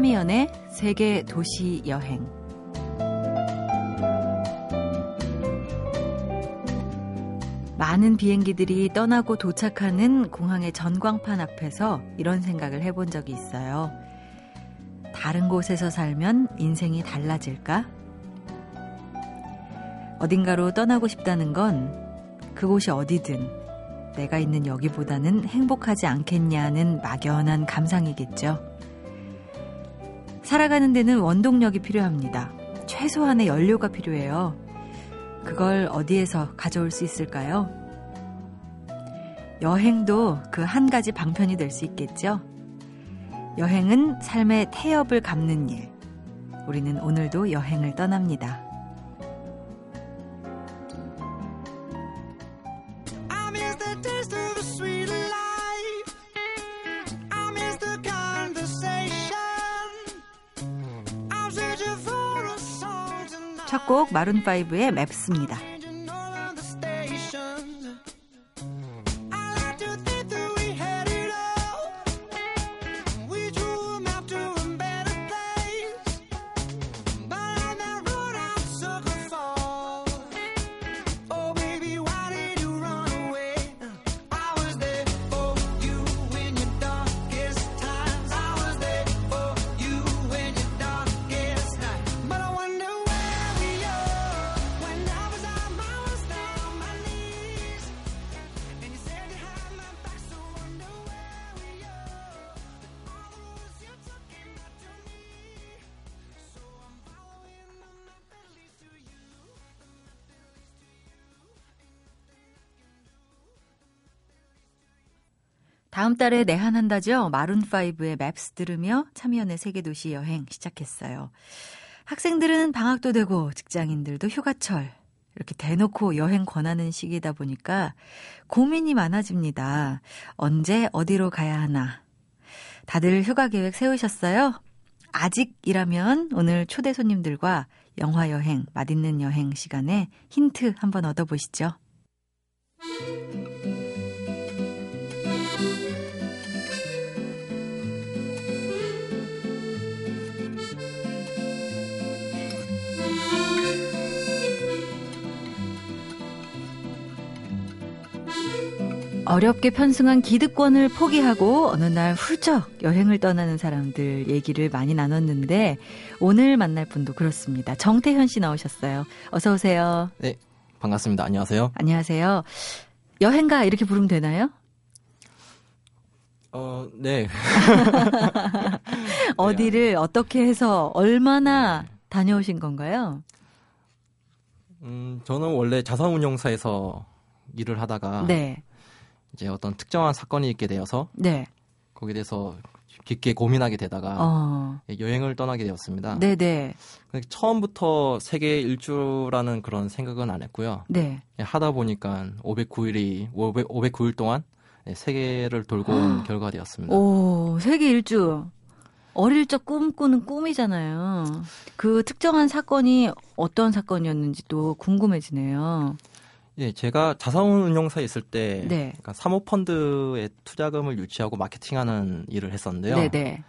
차미연의 세계 도시 여행. 많은 비행기들이 떠나고 도착하는 공항의 전광판 앞에서 이런 생각을 해본 적이 있어요. 다른 곳에서 살면 인생이 달라질까? 어딘가로 떠나고 싶다는 건 그곳이 어디든 내가 있는 여기보다는 행복하지 않겠냐는 막연한 감상이겠죠. 살아가는 데는 원동력이 필요합니다. 최소한의 연료가 필요해요. 그걸 어디에서 가져올 수 있을까요? 여행도 그 한 가지 방편이 될 수 있겠죠? 여행은 삶의 태엽을 감는 일. 우리는 오늘도 여행을 떠납니다. 곡 마룬5의 맵스입니다. 다음 달에 내한한다죠. 마룬5의 맵스 들으며 참여연의 세계도시 여행 시작했어요. 학생들은 방학도 되고 직장인들도 휴가철. 이렇게 대놓고 여행 권하는 시기다 보니까 고민이 많아집니다. 언제 어디로 가야 하나. 다들 휴가 계획 세우셨어요? 아직이라면 오늘 초대 손님들과 영화 여행, 맛있는 여행 시간에 힌트 한번 얻어보시죠. 어렵게 편승한 기득권을 포기하고 어느 날 훌쩍 여행을 떠나는 사람들 얘기를 많이 나눴는데 오늘 만날 분도 그렇습니다. 정태현 씨 나오셨어요. 어서 오세요. 네, 반갑습니다. 안녕하세요. 안녕하세요. 여행가 이렇게 부르면 되나요? 어, 네. 어디를 어떻게 해서 얼마나 다녀오신 건가요? 음, 저는 원래 자산운용사에서 일을 하다가 네. 이제 어떤 특정한 사건이 있게 되어서 네. 거기에 대해서 깊게 고민하게 되다가 어. 여행을 떠나게 되었습니다. 네네. 처음부터 세계 일주라는 그런 생각은 안 했고요. 네. 하다 보니까 509일이 500, 509일 동안 세계를 돌고 온 결과 되었습니다. 오, 세계 일주. 어릴 적 꿈꾸는 꿈이잖아요. 그 특정한 사건이 어떤 사건이었는지 또 궁금해지네요. 예, 제가 자산운용사에 있을 때 네. 그러니까 사모펀드에 투자금을 유치하고 마케팅하는 일을 했었는데요. 네네.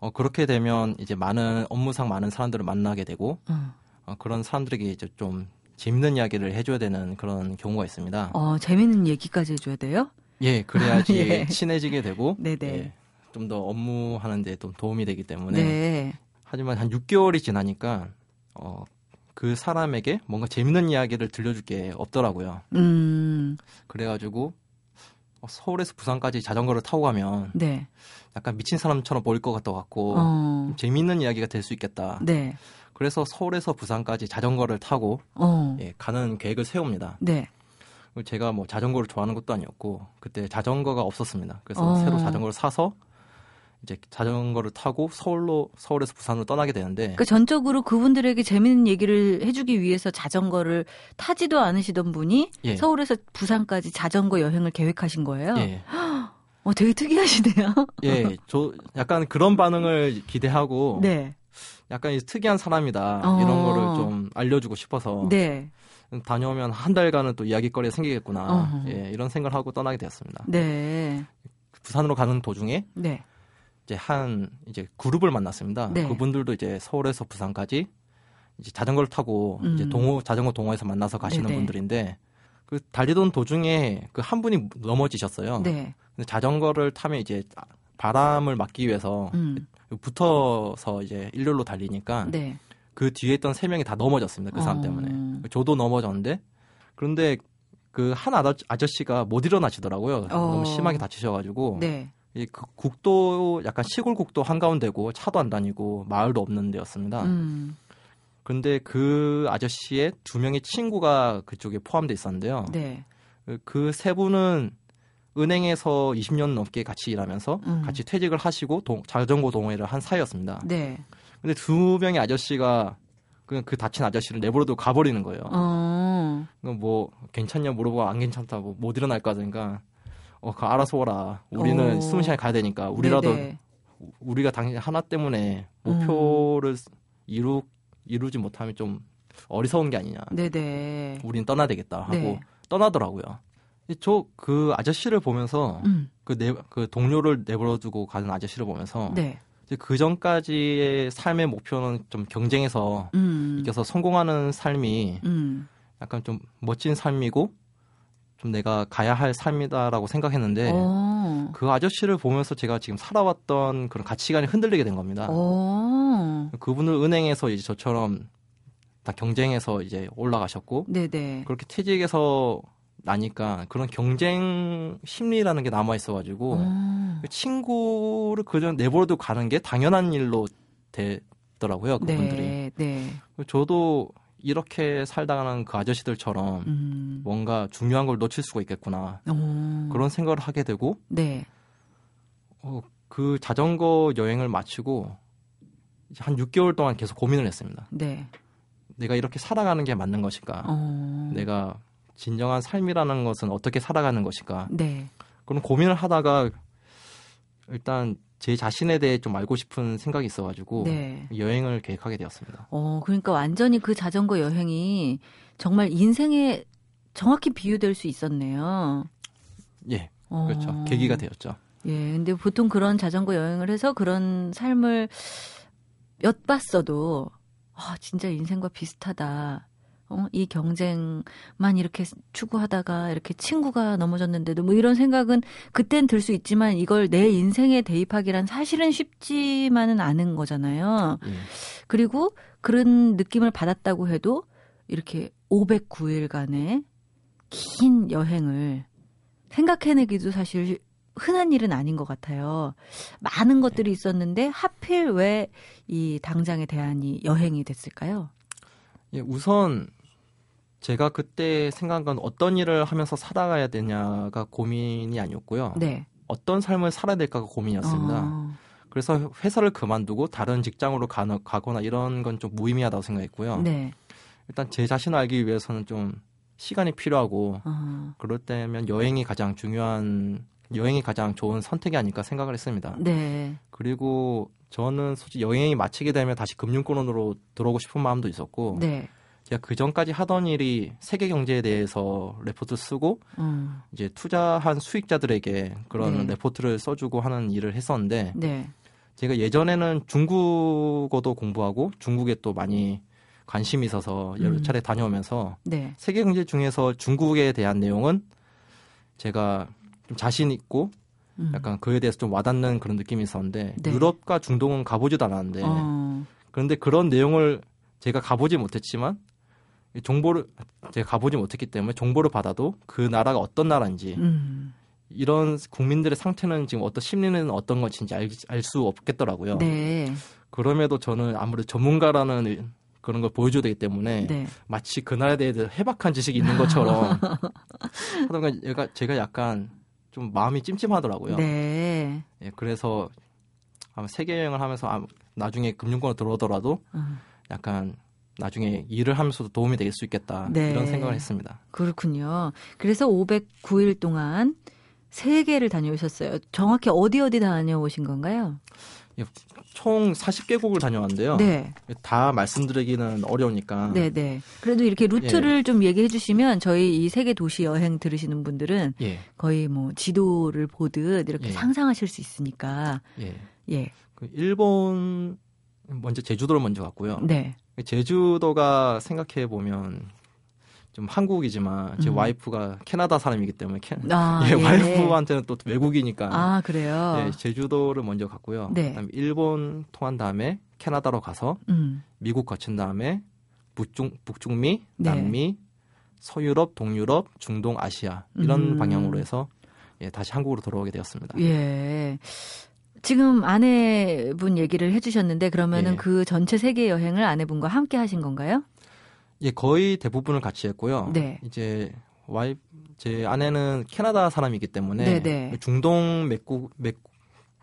어, 그렇게 되면 이제 많은 업무상 많은 사람들을 만나게 되고 음. 어, 그런 사람들에게 이제 좀 재밌는 이야기를 해줘야 되는 그런 경우가 있습니다. 어, 재밌는 얘기까지 해줘야 돼요? 예, 그래야지 예. 친해지게 되고 네네. 예, 좀더 업무하는데 좀 도움이 되기 때문에 네. 하지만 한 6개월이 지나니까 어, 그 사람에게 뭔가 재밌는 이야기를 들려줄 게 없더라고요. 음, 그래가지고 어, 서울에서 부산까지 자전거를 타고 가면 네. 약간 미친 사람처럼 보일 것 같아 갖고 어, 좀 재밌는 이야기가 될 수 있겠다. 네. 그래서 서울에서 부산까지 자전거를 타고 어, 예, 가는 계획을 세웁니다. 네. 제가 뭐 자전거를 좋아하는 것도 아니었고 그때 자전거가 없었습니다. 그래서 어. 새로 자전거를 사서 이제 자전거를 타고 서울로 서울에서 부산으로 떠나게 되는데 그 전적으로 그분들에게 재밌는 얘기를 해주기 위해서 자전거를 타지도 않으시던 분이 예. 서울에서 부산까지 자전거 여행을 계획하신 거예요. 예, 어, 되게 특이하시네요. 예, 저 약간 그런 반응을 기대하고 네. 약간 이 특이한 사람이다 어. 이런 거를 좀 알려주고 싶어서 네. 다녀오면 한 달간은 또 이야기거리가 생기겠구나 어허. 예, 이런 생각을 하고 떠나게 되었습니다. 네. 부산으로 가는 도중에 네. 이제 한 이제 그룹을 만났습니다. 네. 그분들도 이제 서울에서 부산까지 이제 자전거를 타고 이제 음. 동호 자전거 동호회에서 만나서 가시는 네네. 분들인데 그 달리던 도중에 그 한 분이 넘어지셨어요. 네. 근데 자전거를 타면 이제 바람을 막기 위해서 음. 붙어서 이제 일렬로 달리니까 네. 그 뒤에 있던 세 명이 다 넘어졌습니다. 그 사람 어. 때문에. 저도 넘어졌는데 그런데 그 한 아저씨가 못 일어나시더라고요. 너무 심하게 다치셔가지고 네. 이 그 국도 약간 시골 국도 한가운데고 차도 안 다니고 마을도 없는 데였습니다. 음. 근데 그 아저씨의 두 명의 친구가 그쪽에 포함돼 있었는데요. 네. 그세 분은 은행에서 20년 넘게 같이 일하면서 음. 같이 퇴직을 하시고 동- 자전거 동호회를 한 사이였습니다. 네. 근데 두 명의 아저씨가 그냥 그 다친 아저씨를 내버려두고 가버리는 거예요. 어. 그뭐 괜찮냐 물어보고 안 괜찮다고 못 일어날까 하니까 어, 그 알아서 오라. 우리는 오. 숨은 시간에 가야 되니까 우리라도 네네. 우리가 당신 하나 때문에 음. 목표를 이루 이루지 못하면 좀 어리석은 게 아니냐. 네네. 우린 떠나야 되겠다 하고 네. 떠나더라고요. 저 그 아저씨를 보면서 음. 그, 내, 그 동료를 내버려두고 가는 아저씨를 보면서 네. 그 전까지의 삶의 목표는 좀 경쟁에서 음. 이겨서 성공하는 삶이 음. 약간 좀 멋진 삶이고 좀 내가 가야 할 삶이다라고 생각했는데 어. 그 아저씨를 보면서 제가 지금 살아왔던 그런 가치관이 흔들리게 된 겁니다. 어. 그분을 은행에서 이제 저처럼 다 경쟁해서 이제 올라가셨고 네네. 그렇게 퇴직해서 나니까 그런 경쟁 심리라는 게 남아 있어가지고 어. 그 친구를 그냥 내버려두고 가는 게 당연한 일로 되더라고요 그분들이. 네. 네. 저도 이렇게 살다가는 그 아저씨들처럼 음. 뭔가 중요한 걸 놓칠 수가 있겠구나 어. 그런 생각을 하게 되고 네. 어, 그 자전거 여행을 마치고 한 6개월 동안 계속 고민을 했습니다. 네. 내가 이렇게 살아가는 게 맞는 것일까? 어. 내가 진정한 삶이라는 것은 어떻게 살아가는 것일까? 네. 그런 고민을 하다가 일단 제 자신에 대해 좀 알고 싶은 생각이 있어가지고 네. 여행을 계획하게 되었습니다. 어, 그러니까 완전히 그 자전거 여행이 정말 인생에 정확히 비유될 수 있었네요. 예, 어. 그렇죠. 계기가 되었죠. 예, 근데 보통 그런 자전거 여행을 해서 그런 삶을 엿봤어도, 아, 진짜 인생과 비슷하다. 어, 이 경쟁만 이렇게 추구하다가 이렇게 친구가 넘어졌는데도 뭐 이런 생각은 그땐 들 수 있지만 이걸 내 인생에 대입하기란 사실은 쉽지만은 않은 거잖아요. 예. 그리고 그런 느낌을 받았다고 해도 이렇게 509일간의 긴 여행을 생각해내기도 사실 흔한 일은 아닌 것 같아요. 많은 것들이 있었는데 하필 왜 이 당장의 대안이 여행이 됐을까요? 예, 우선 제가 그때 생각한 건 어떤 일을 하면서 살아가야 되냐가 고민이 아니었고요. 네. 어떤 삶을 살아야 될까가 고민이었습니다. 어, 그래서 회사를 그만두고 다른 직장으로 가나, 가거나 이런 건 좀 무의미하다고 생각했고요. 네. 일단 제 자신을 알기 위해서는 좀 시간이 필요하고 어, 그럴 때면 여행이 가장 중요한 여행이 가장 좋은 선택이 아닐까 생각을 했습니다. 네. 그리고 저는 솔직히 여행이 마치게 되면 다시 금융권으로 들어오고 싶은 마음도 있었고 네. 제가 그 전까지 하던 일이 세계 경제에 대해서 레포트 쓰고 음, 이제 투자한 수익자들에게 그런 네. 레포트를 써주고 하는 일을 했었는데 네. 제가 예전에는 중국어도 공부하고 중국에 또 많이 관심이 있어서 여러 음. 차례 다녀오면서 네. 세계 경제 중에서 중국에 대한 내용은 제가 좀 자신 있고 음. 약간 그에 대해서 좀 와닿는 그런 느낌이 있었는데 네. 유럽과 중동은 가보지도 않았는데 어, 그런데 그런 내용을 제가 가보지 못했지만 이 정보를 제가 가보지 못했기 때문에 정보를 받아도 그 나라가 어떤 나라인지 음, 이런 국민들의 상태는 지금 어떤 심리는 어떤 것인지 알수 없겠더라고요. 네. 그럼에도 저는 아무래도 전문가라는 그런 걸 보여줘야 되기 때문에 네. 마치 그 나라에 대해 해박한 지식이 있는 것처럼 보니까 얘가 제가 약간 좀 마음이 찜찜하더라고요. 네. 예, 그래서 아마 세계 여행을 하면서 아, 나중에 금융권으로 들어오더라도 음. 약간 나중에 일을 하면서도 도움이 될 수 있겠다 네. 이런 생각을 했습니다. 그렇군요. 그래서 509일 동안 세 개를 다녀오셨어요. 정확히 어디 어디 다녀오신 건가요? 총 40개국을 다녀왔는데요. 네. 다 말씀드리기는 어려우니까. 네, 네. 그래도 이렇게 루트를 예. 좀 얘기해 주시면 저희 이 세계 도시 여행 들으시는 분들은 예, 거의 뭐 지도를 보듯 이렇게 예. 상상하실 수 있으니까. 예. 예. 그 일본 먼저 제주도를 먼저 갔고요. 네. 제주도가 생각해 보면 좀 한국이지만 제 음. 와이프가 캐나다 사람이기 때문에 캐... 아, 예, 와이프한테는 또 외국이니까 아, 그래요. 예, 제주도를 먼저 갔고요. 네. 그다음에 일본 통한 다음에 캐나다로 가서 음. 미국 거친 다음에 북중 북중미, 네. 남미, 서유럽, 동유럽, 중동, 아시아 이런 음. 방향으로 해서 예, 다시 한국으로 돌아오게 되었습니다. 예. 지금 아내분 얘기를 해주셨는데 그러면은 예. 그 전체 세계 여행을 아내분과 함께 하신 건가요? 예, 거의 대부분을 같이 했고요. 네. 이제 와이 제 아내는 캐나다 사람이기 때문에 네네. 중동 몇, 국, 몇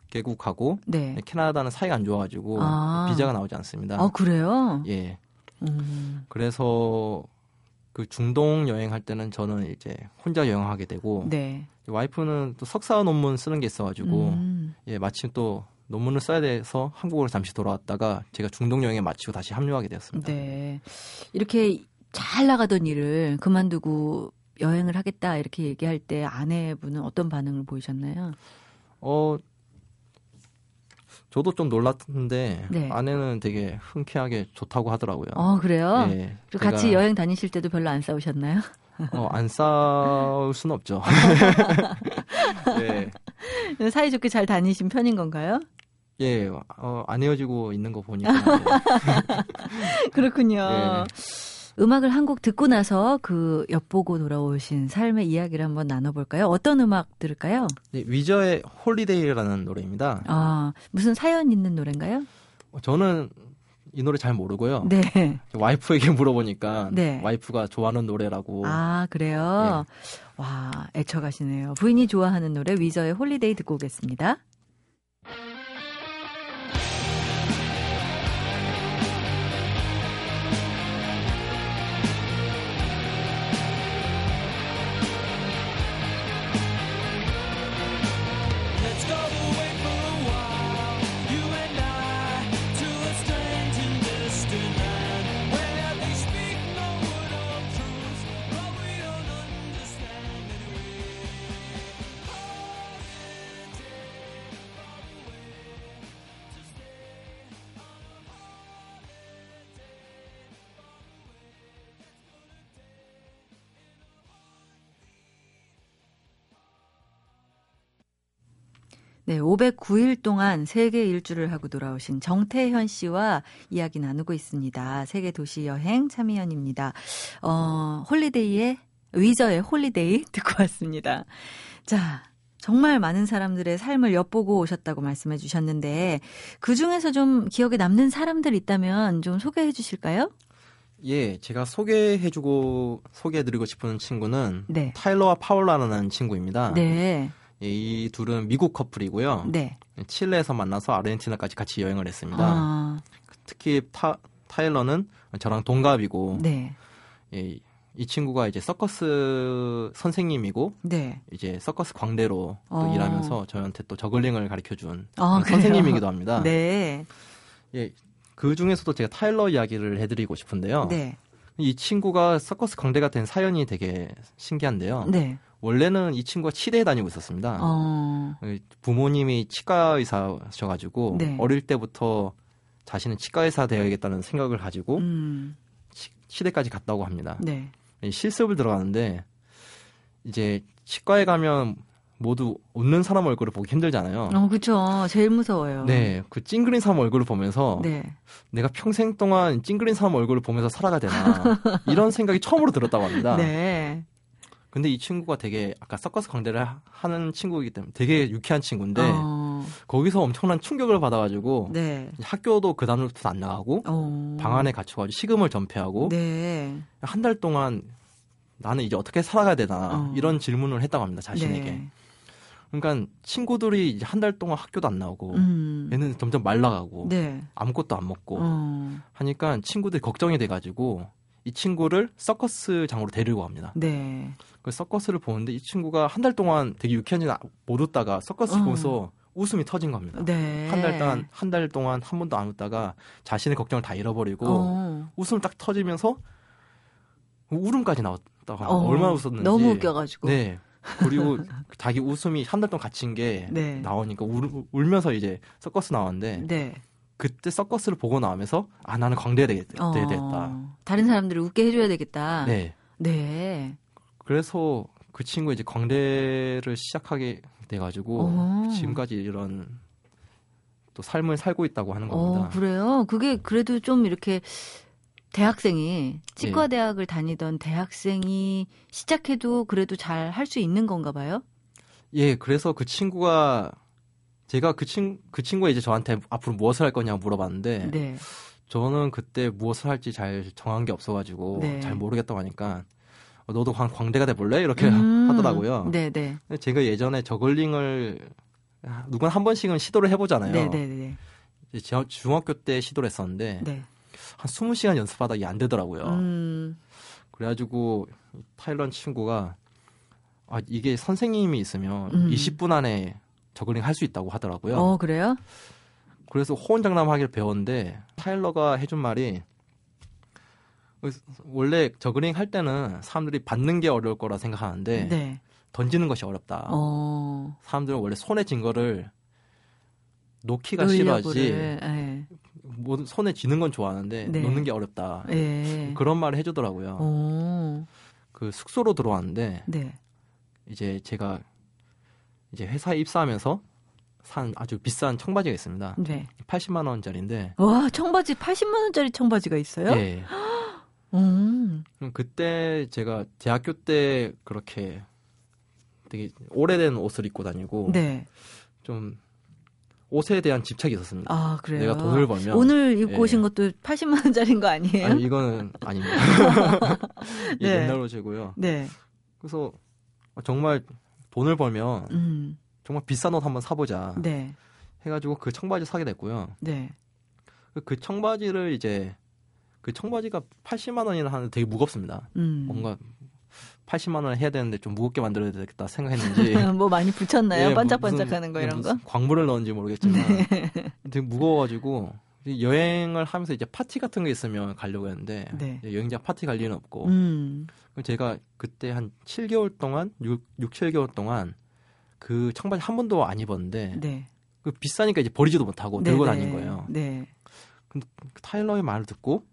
개국하고 네. 캐나다는 사이가 안 좋아가지고 아. 비자가 나오지 않습니다. 아 그래요? 예, 음. 그래서 그 중동 여행할 때는 저는 이제 혼자 여행하게 되고 네. 와이프는 또 석사 논문 쓰는 게 있어가지고 음. 예 마침 또 논문을 써야 돼서 한국으로 잠시 돌아왔다가 제가 중동 여행에 마치고 다시 합류하게 되었습니다. 네. 이렇게 잘 나가던 일을 그만두고 여행을 하겠다 이렇게 얘기할 때 아내분은 어떤 반응을 보이셨나요? 어 저도 좀 놀랐는데 네. 아내는 되게 흔쾌하게 좋다고 하더라고요. 어 그래요? 예, 같이 여행 다니실 때도 별로 안 싸우셨나요? 어, 안 싸울 수는 없죠. 예, 사이좋게 잘 다니신 편인 건가요? 예, 어, 안 헤어지고 있는 거 보니까 그렇군요. 예. 음악을 한 곡 듣고 나서 그 엿보고 돌아오신 삶의 이야기를 한번 나눠볼까요? 어떤 음악 들을까요? 예, 위저의 홀리데이라는 노래입니다. 아, 무슨 사연 있는 노래인가요? 어, 저는 이 노래 잘 모르고요. 네. 와이프에게 물어보니까 네. 와이프가 좋아하는 노래라고. 아, 그래요? 와, 애처가시네요. 부인이 좋아하는 노래 위저의 홀리데이 듣고 오겠습니다. 네, 509일 동안 세계 일주를 하고 돌아오신 정태현 씨와 이야기 나누고 있습니다. 세계 도시 여행 참여연입니다. 어, 홀리데이의 위저의 홀리데이 듣고 왔습니다. 자, 정말 많은 사람들의 삶을 엿보고 오셨다고 말씀해 주셨는데 그 중에서 좀 기억에 남는 사람들 있다면 좀 소개해 주실까요? 예, 제가 소개해 주고 소개해 드리고 싶은 친구는 네. 타일러와 파울라라는 친구입니다. 네. 예, 이 둘은 미국 커플이고요. 네. 칠레에서 만나서 아르헨티나까지 같이 여행을 했습니다. 아, 특히 타, 타일러는 저랑 동갑이고 네. 예, 이 친구가 이제 서커스 선생님이고 네. 이제 서커스 광대로 또 어. 일하면서 저한테 또 저글링을 가르쳐준 아? 선생님이기도 합니다. 네. 예, 그 중에서도 제가 타일러 이야기를 해드리고 싶은데요. 네. 이 친구가 서커스 광대가 된 사연이 되게 신기한데요. 네. 원래는 이 친구가 치대에 다니고 있었습니다. 어. 부모님이 치과 의사셔가지고 네. 어릴 때부터 자신은 치과 의사 되어야겠다는 생각을 가지고 음. 치, 치대까지 갔다고 합니다. 네. 이 실습을 들어가는데 이제 치과에 가면 모두 웃는 사람 얼굴을 보기 힘들잖아요. 어, 그쵸. 제일 무서워요. 네, 그 찡그린 사람 얼굴을 보면서 네. 내가 평생 동안 찡그린 사람 얼굴을 보면서 살아가 되나 이런 생각이 처음으로 들었다고 합니다. 네. 근데 이 친구가 되게 아까 서커스 광대를 하- 하는 친구이기 때문에 되게 유쾌한 친구인데 어, 거기서 엄청난 충격을 받아가지고 네. 학교도 그 다음부터 안 나가고 어. 방 안에 갇혀가지고 식음을 전폐하고 네. 한달 동안 나는 이제 어떻게 살아가야 되나 어. 이런 질문을 했다고 합니다 자신에게. 네. 그러니까 친구들이 이제 한 달 동안 학교도 안 나오고 음. 얘는 점점 말라가고 네. 아무것도 안 먹고 어. 하니까 친구들이 걱정이 돼가지고 이 친구를 서커스 장으로 데리고 갑니다. 네. 그 서커스를 보는데 이 친구가 한 달 동안 되게 유쾌한지 못 웃다가 서커스 어. 보면서 웃음이 터진 겁니다. 네. 한달 동안 한 달 동안 한 번도 안 웃다가 자신의 걱정을 다 잃어버리고 어. 웃음 딱 터지면서 울음까지 나왔다가 어. 얼마나 웃었는지 너무 웃겨가지고. 네 그리고 자기 웃음이 한 달 동안 갇힌 게 네. 나오니까 울, 울면서 이제 서커스 나왔는데 네. 그때 서커스를 보고 나오면서 아 나는 광대해야 되겠다, 어. 되겠다. 다른 사람들을 웃게 해줘야 되겠다. 네 네. 그래서 그 친구 이제 광대를 시작하게 돼가지고 어. 지금까지 이런 또 삶을 살고 있다고 하는 겁니다. 어, 그래요? 그게 그래도 좀 이렇게 대학생이 예. 치과 대학을 다니던 대학생이 시작해도 그래도 잘 할 수 있는 건가 봐요? 예, 그래서 그 친구가 제가 그 친, 그 친구가 이제 저한테 앞으로 무엇을 할 거냐고 물어봤는데 네. 저는 그때 무엇을 할지 잘 정한 게 없어가지고 네. 잘 모르겠다고 하니까 어, 너도 광, 광대가 돼 볼래? 이렇게 음. 하더라고요. 네, 네. 제가 예전에 저글링을 아, 누군 한 번씩은 시도를 해보잖아요. 네, 네, 네. 중학교 때 시도를 했었는데 네. 한 20시간 연습하다 이게 안 되더라고요. 음. 그래가지고 타일런 친구가 아 이게 선생님이 있으면 음. 20분 안에 저글링 할 수 있다고 하더라고요. 어, 그래요? 그래서 호언장담하기를 배웠는데 타일러가 해준 말이 원래 저그링 할 때는 사람들이 받는 게 어려울 거라 생각하는데 네. 던지는 것이 어렵다. 어. 사람들은 원래 손에 진 거를 놓기가. 싫어하지 예. 뭐 손에 쥐는 건 좋아하는데 네. 놓는 게 어렵다. 예. 그런 말을 해주더라고요. 어. 그 숙소로 들어왔는데 네. 이제 제가 이제 회사에 입사하면서 산 아주 비싼 청바지가 있습니다. 네. 80만 원짜리인데 와, 청바지 80만 원짜리 청바지가 있어요? 예. 음. 그때 제가 대학교 때 그렇게 되게 오래된 옷을 입고 다니고 네. 좀 옷에 대한 집착이 있었습니다. 아, 그래요. 내가 돈을 벌면 오늘 입고 예. 오신 것도 80만 원짜리인 거 아니에요? 아니 이거는 아닙니다. 네. 옛날 옷이고요. 네. 그래서 정말 돈을 벌면 음. 정말 비싼 옷 한번 사보자 네. 해가지고 그 청바지 사게 됐고요. 네. 그- 그 청바지를 이제 그 청바지가 80만 원이나 하는데 되게 무겁습니다. 음. 뭔가 80만 원 해야 되는데 좀 무겁게 만들어야 되겠다 생각했는지 뭐 많이 붙였나요? 예, 반짝반짝하는 무슨- 거 이런 거? 무슨 광물을 넣은지 모르겠지만 네. 되게 무거워가지고 여행을 하면서 이제 파티 같은 게 있으면 가려고 했는데 네. 여행자 파티 갈 일은 없고 음. 제가 그때 한 7개월 동안 6, 6 7개월 동안 그 청바지 한 번도 안 입었는데 네. 그 비싸니까 이제 버리지도 못하고 들고 네, 다닌 네. 거예요. 네. 그 타일러의 말을 듣고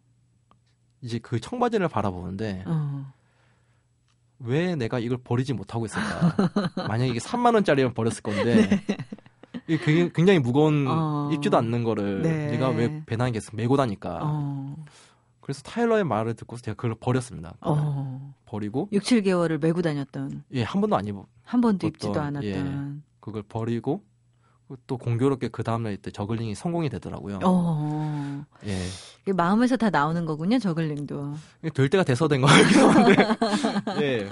이제 그 청바지를 바라보는데 어. 왜 내가 이걸 버리지 못하고 있을까? 만약에 이게 3만 원짜리면 버렸을 건데 이게 굉장히- 굉장히 무거운 네. 어. 입지도 않는 거를 네. 내가 왜 배낭에 계속 메고 다니까? 어. 그래서 타일러의 말을 듣고 제가 그걸 버렸습니다. 어. 버리고 6, 7개월을 메고 다녔던 예 한 번도 안 입어 한 번도 입지도 어떤, 않았던. 그걸 버리고 또 공교롭게 그 다음날 때 저글링이 성공이 되더라고요. 어. 예 마음에서 다 나오는 거군요, 저글링도. 될 때가 돼서 된거 같기도 한데 예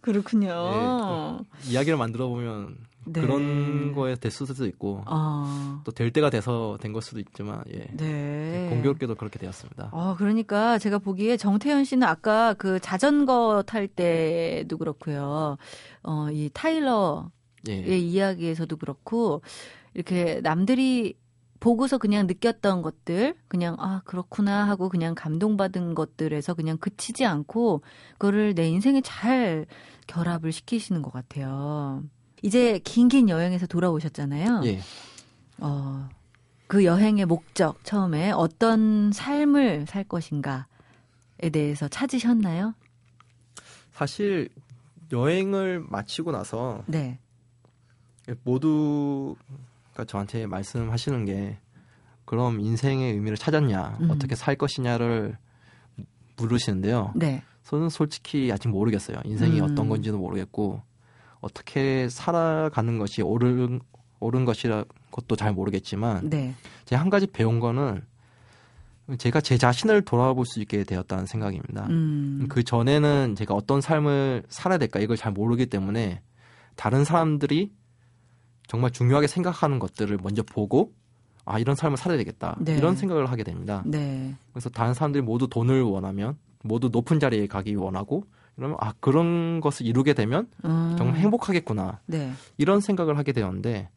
그렇군요. 이야기를 만들어 보면 네. 그런 거에 됐을 수도 있고 어. 또될 때가 돼서 된 걸 수도 있지만 예 네. 공교롭게도 그렇게 되었습니다. 어, 그러니까 제가 보기에 정태현 씨는 아까 그 자전거 탈 때도 그렇고요. 어, 이 타일러의 예 이야기에서도 그렇고 이렇게 남들이 보고서 그냥 느꼈던 것들, 그냥 아 그렇구나 하고 그냥 감동받은 것들에서 그냥 그치지 않고 그거를 내 인생에 잘 결합을 시키시는 것 같아요. 이제 긴긴 여행에서 돌아오셨잖아요. 예. 어, 그 여행의 목적 처음에 어떤 삶을 살 것인가에 대해서 찾으셨나요? 사실 여행을 마치고 나서 네, 모두가 저한테 말씀하시는 게 그럼 인생의 의미를 찾았냐 음. 어떻게 살 것이냐를 물으시는데요. 네, 저는 솔직히 아직 모르겠어요. 인생이 음. 어떤 건지도 모르겠고 어떻게 살아가는 것이 옳은 옳은 것이라 것도 잘 모르겠지만 네, 제가 한 가지 배운 거는 제가 제 자신을 돌아볼 수 있게 되었다는 생각입니다. 음, 그 전에는 제가 어떤 삶을 살아야 될까 이걸 잘 모르기 때문에 다른 사람들이 정말 중요하게 생각하는 것들을 먼저 보고 아 이런 삶을 살아야 되겠다 네. 이런 생각을 하게 됩니다. 네, 그래서 다른 사람들이 모두 돈을 원하면 모두 높은 자리에 가기 원하고 그러면 아 그런 것을 이루게 되면 음, 정말 행복하겠구나. 네, 이런 생각을 하게 되었는데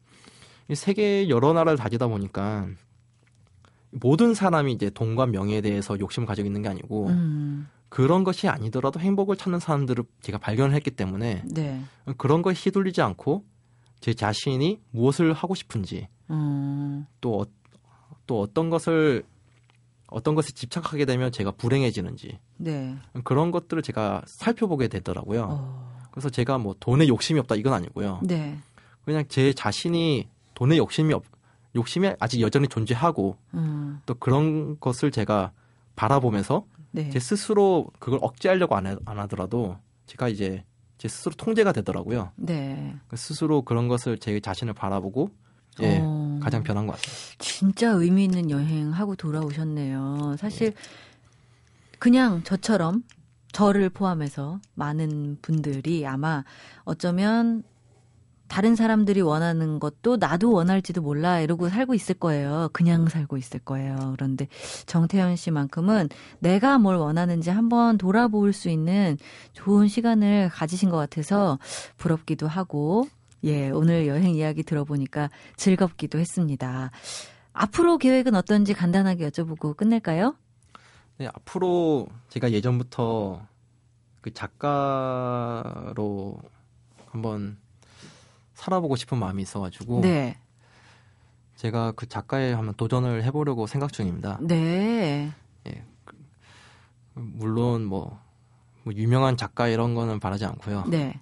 이 세계 여러 나라를 다니다 보니까 모든 사람이 이제 돈과 명예에 대해서 욕심을 가지고 있는 게 아니고 음, 그런 것이 아니더라도 행복을 찾는 사람들을 제가 발견을 했기 때문에 네. 그런 거에 휘둘리지 않고 제 자신이 무엇을 하고 싶은지 음, 또, 어, 또 어떤 것을 어떤 것에 집착하게 되면 제가 불행해지는지 네. 그런 것들을 제가 살펴보게 되더라고요. 어, 그래서 제가 뭐 돈에 욕심이 없다 이건 아니고요. 네. 그냥 제 자신이 돈에 욕심이 없 욕심이 아직 여전히 존재하고 음, 또 그런 것을 제가 바라보면서 네. 제 스스로 그걸 억제하려고 안, 해- 안 하더라도 제가 이제 제 스스로 통제가 되더라고요. 네. 그 스스로 그런 것을 제 자신을 바라보고 예, 어. 가장 변한 것 같습니다. 진짜 의미 있는 여행하고 돌아오셨네요. 사실 그냥 저처럼 저를 포함해서 많은 분들이 아마 어쩌면 다른 사람들이 원하는 것도 나도 원할지도 몰라 이러고 살고 있을 거예요. 그냥 살고 있을 거예요. 그런데 정태현 씨만큼은 내가 뭘 원하는지 한번 돌아볼 수 있는 좋은 시간을 가지신 것 같아서 부럽기도 하고 예, 오늘 여행 이야기 들어보니까 즐겁기도 했습니다. 앞으로 계획은 어떤지 간단하게 여쭤보고 끝낼까요? 네, 앞으로 제가 예전부터 그 작가로 한번 살아보고 싶은 마음이 있어가지고 네. 제가 그 작가에 한번 도전을 해보려고 생각 중입니다. 네. 물론 뭐, 뭐 유명한 작가 이런 거는 바라지 않고요. 네.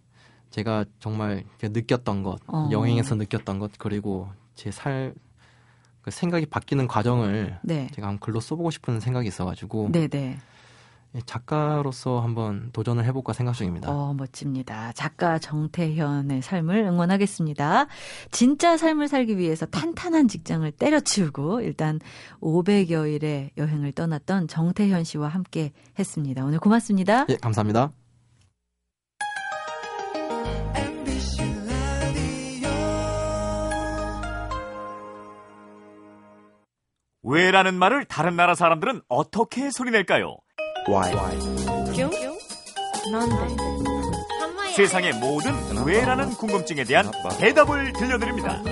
제가 정말 느꼈던 것, 어. 여행에서 느꼈던 것 그리고 제 살 그 생각이 바뀌는 과정을 네. 제가 한번 글로 써보고 싶은 생각이 있어가지고 네, 네. 예, 작가로서 한번 도전을 해볼까 생각 중입니다. 어, 멋집니다. 작가 정태현의 삶을 응원하겠습니다. 진짜 삶을 살기 위해서 탄탄한 직장을 때려치우고 일단 500여일의 여행을 떠났던 정태현 씨와 함께 했습니다. 오늘 고맙습니다. 예, 감사합니다. 왜라는 말을 다른 나라 사람들은 어떻게 소리낼까요? 세상의 모든 왜라는 궁금증에 대한 대답을 들려드립니다.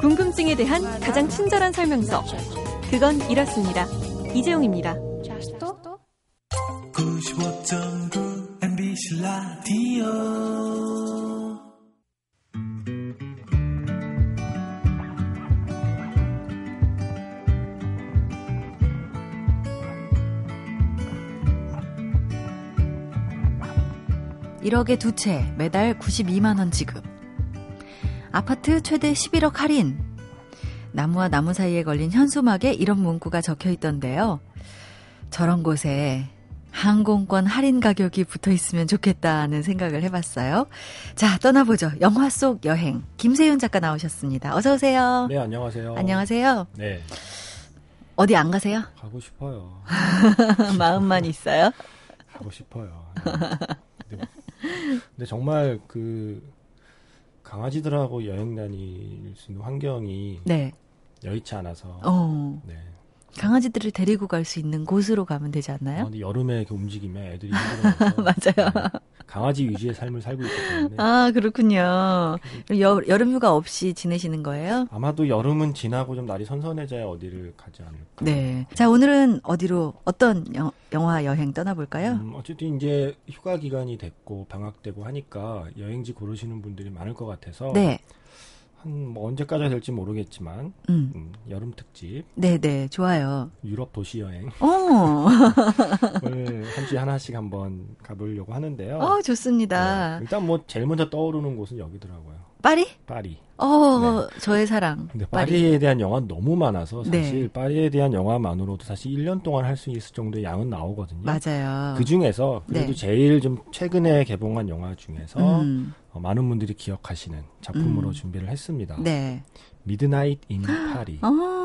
궁금증에 대한 가장 친절한 설명서. 그건 이렇습니다. 이재용입니다. 95.9 MBC 라디오 일억에 두 채, 매달 92만 원 지급. 아파트 최대 11억 할인. 나무와 나무 사이에 걸린 현수막에 이런 문구가 적혀 있던데요. 저런 곳에 항공권 할인 가격이 붙어 있으면 좋겠다는 생각을 해봤어요. 자, 떠나보죠. 영화 속 여행. 김세윤 작가 나오셨습니다. 어서오세요. 네, 안녕하세요. 안녕하세요. 네, 어디 안 가세요? 가고 싶어요. 마음만 있어요? 가고 싶어요. 네. 근데, 정말 그 강아지들하고 여행 다닐 수 있는 환경이 네. 여의치 않아서. 어, 네. 강아지들을 데리고 갈 수 있는 곳으로 가면 되지 아, 않나요? 근데 여름에 이렇게 움직이면 애들이 힘들어서 맞아요. 네, 강아지 위주의 삶을 살고 있기 때문에 아, 그렇군요. 여, 여름 휴가 없이 지내시는 거예요? 아마도 여름은 지나고 좀 날이 선선해져야 어디를 가지 않을까. 네. 자, 오늘은 어디로, 어떤 영, 영화 여행 떠나볼까요? 음, 어쨌든 이제 휴가 기간이 됐고 방학되고 하니까 여행지 고르시는 분들이 많을 것 같아서 네. 한뭐 언제까지 될지 모르겠지만 음. 음, 여름 특집 네네, 좋아요. 유럽 도시 여행을 어, 한 주에 하나씩 한번 가보려고 하는데요. 어, 좋습니다. 네, 일단 뭐 제일 먼저 떠오르는 곳은 여기더라고요. 파리? 파리. 어, 저의 사랑. 근데 파리. 파리에 대한 영화 너무 많아서 사실 네. 파리에 대한 영화만으로도 사실 1년 동안 할 수 있을 정도의 양은 나오거든요. 맞아요. 그 중에서 그래도 네. 제일 좀 최근에 개봉한 영화 중에서 음, 어, 많은 분들이 기억하시는 작품으로 음. 준비를 했습니다. 네. 미드나잇 인 파리. 어, 네.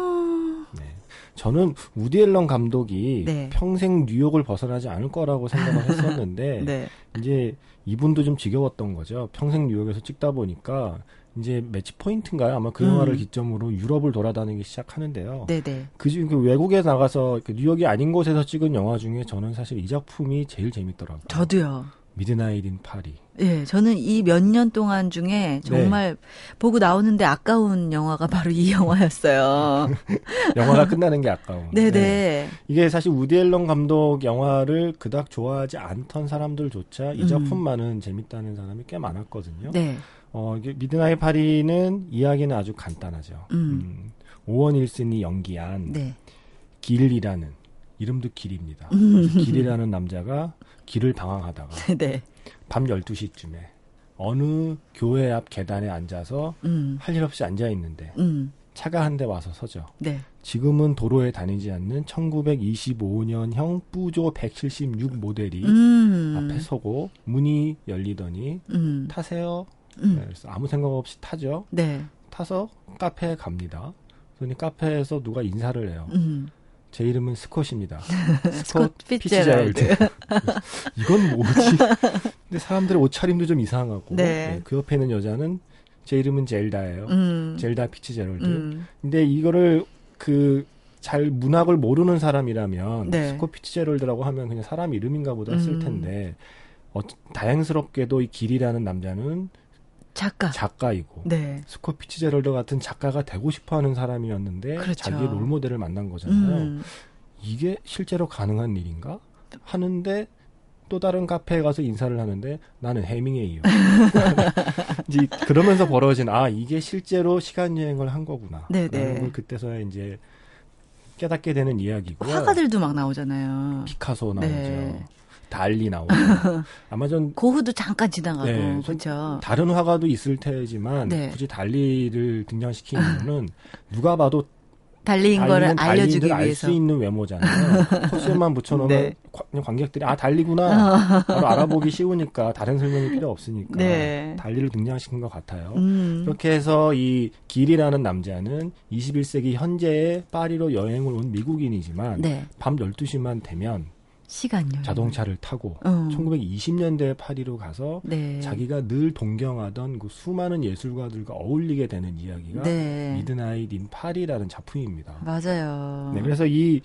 저는 우디 앨런 감독이 네. 평생 뉴욕을 벗어나지 않을 거라고 생각을 했었는데 네. 이제 이분도 좀 지겨웠던 거죠. 평생 뉴욕에서 찍다 보니까 이제 매치 포인트인가요? 아마 그 음. 영화를 기점으로 유럽을 돌아다니기 시작하는데요. 네네. 그 중 그 외국에 나가서 그 뉴욕이 아닌 곳에서 찍은 영화 중에 저는 사실 이 작품이 제일 재밌더라고요. 저도요. 미드나잇 인 파리. 예, 저는 이 몇 년 동안 중에 정말 보고 나오는데 아까운 영화가 바로 이 영화였어요. 영화가 끝나는 게 아까운. 네네. 네. 이게 사실 우디 앨런 감독 영화를 그닥 좋아하지 않던 사람들조차 이 음. 작품만은 재밌다는 사람이 꽤 많았거든요. 네. 어, 이게 미드나잇 파리는 이야기는 아주 간단하죠. 음. 음, 오언 윌슨이 연기한 네. 길이라는 이름도 길입니다. 음. 길이라는 남자가 길을 방황하다가 네. 밤 12시쯤에 어느 교회 앞 계단에 앉아서 음. 할일 없이 앉아 있는데 음. 차가 한 대 와서 서죠. 네. 지금은 도로에 다니지 않는 1925년형 푸조 176 모델이 음. 앞에 서고 문이 열리더니 음. 타세요. 음. 네, 그래서 아무 생각 없이 타죠. 네. 타서 카페에 갑니다. 그러니 카페에서 누가 인사를 해요. 음. 제 이름은 스콧입니다. 스콧 피츠제럴드. 이건 뭐지? 근데 사람들의 옷차림도 좀 이상하고 네. 그 옆에 있는 여자는 제 이름은 젤다예요. 음. 젤다 피츠제럴드. 음. 근데 이거를 그 잘 문학을 모르는 사람이라면 네. 스콧 피츠제럴드라고 하면 그냥 사람 이름인가 보다 했을 음. 텐데 어, 다행스럽게도 이 길이라는 남자는 작가. 작가이고 네. 스콧 피츠제럴드 같은 작가가 되고 싶어하는 사람이었는데 그렇죠. 자기의 롤모델을 만난 거잖아요. 음. 이게 실제로 가능한 일인가 하는데 또 다른 카페에 가서 인사를 하는데 나는 해밍웨이요. 이제 그러면서 벌어진 아 이게 실제로 시간 여행을 한 거구나. 네네. 라는 걸 그때서야 이제 깨닫게 되는 이야기고요. 화가들도 막 나오잖아요. 피카소 나오죠. 네. 달리 나오죠. 아마 전 고흐도 잠깐 지나가고 네, 그렇죠. 다른 화가도 있을 테지만 네. 굳이 달리를 등장시킨 이유는 누가 봐도 달리인 거를 알려주기 위해서. 알 수 있는 외모잖아요. 코스만 붙여놓으면 네. 관객들이 아 달리구나 바로 알아보기 쉬우니까 다른 설명이 필요 없으니까 네. 달리를 등장시킨 것 같아요. 음. 그렇게 해서 이 길이라는 남자는 21세기 현재의 파리로 여행을 온 미국인이지만 네. 밤 12시만 되면 시간요. 자동차를 타고 어. 1920년대 파리로 가서 네. 자기가 늘 동경하던 그 수많은 예술가들과 어울리게 되는 이야기가 네. 미드나잇 인 파리라는 작품입니다. 맞아요. 네, 그래서 이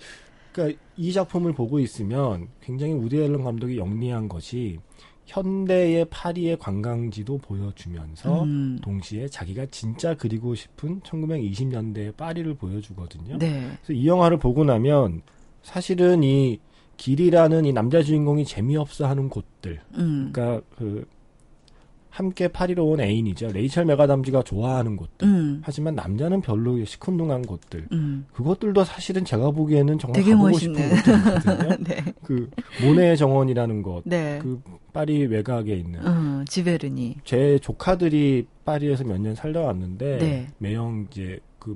그러니까 이 작품을 보고 있으면 굉장히 우디 앨런 감독이 영리한 것이 현대의 파리의 관광지도 보여주면서 음. 동시에 자기가 진짜 그리고 싶은 1920년대의 파리를 보여주거든요. 네. 그래서 이 영화를 보고 나면 사실은 이 길이라는 이 남자 주인공이 재미없어 하는 곳들, 음. 그러니까 그 함께 파리로 온 애인이죠. 레이첼 메가담지가 좋아하는 곳들. 음. 하지만 남자는 별로 시큰둥한 곳들. 음. 그것들도 사실은 제가 보기에는 정말 되게 가보고 멋있네. 싶은 곳들이거든요. 네. 그 모네 정원이라는 곳, 네. 그 파리 외곽에 있는 어, 지베르니. 제 조카들이 파리에서 몇 년 살다 왔는데 네. 매형 이제 그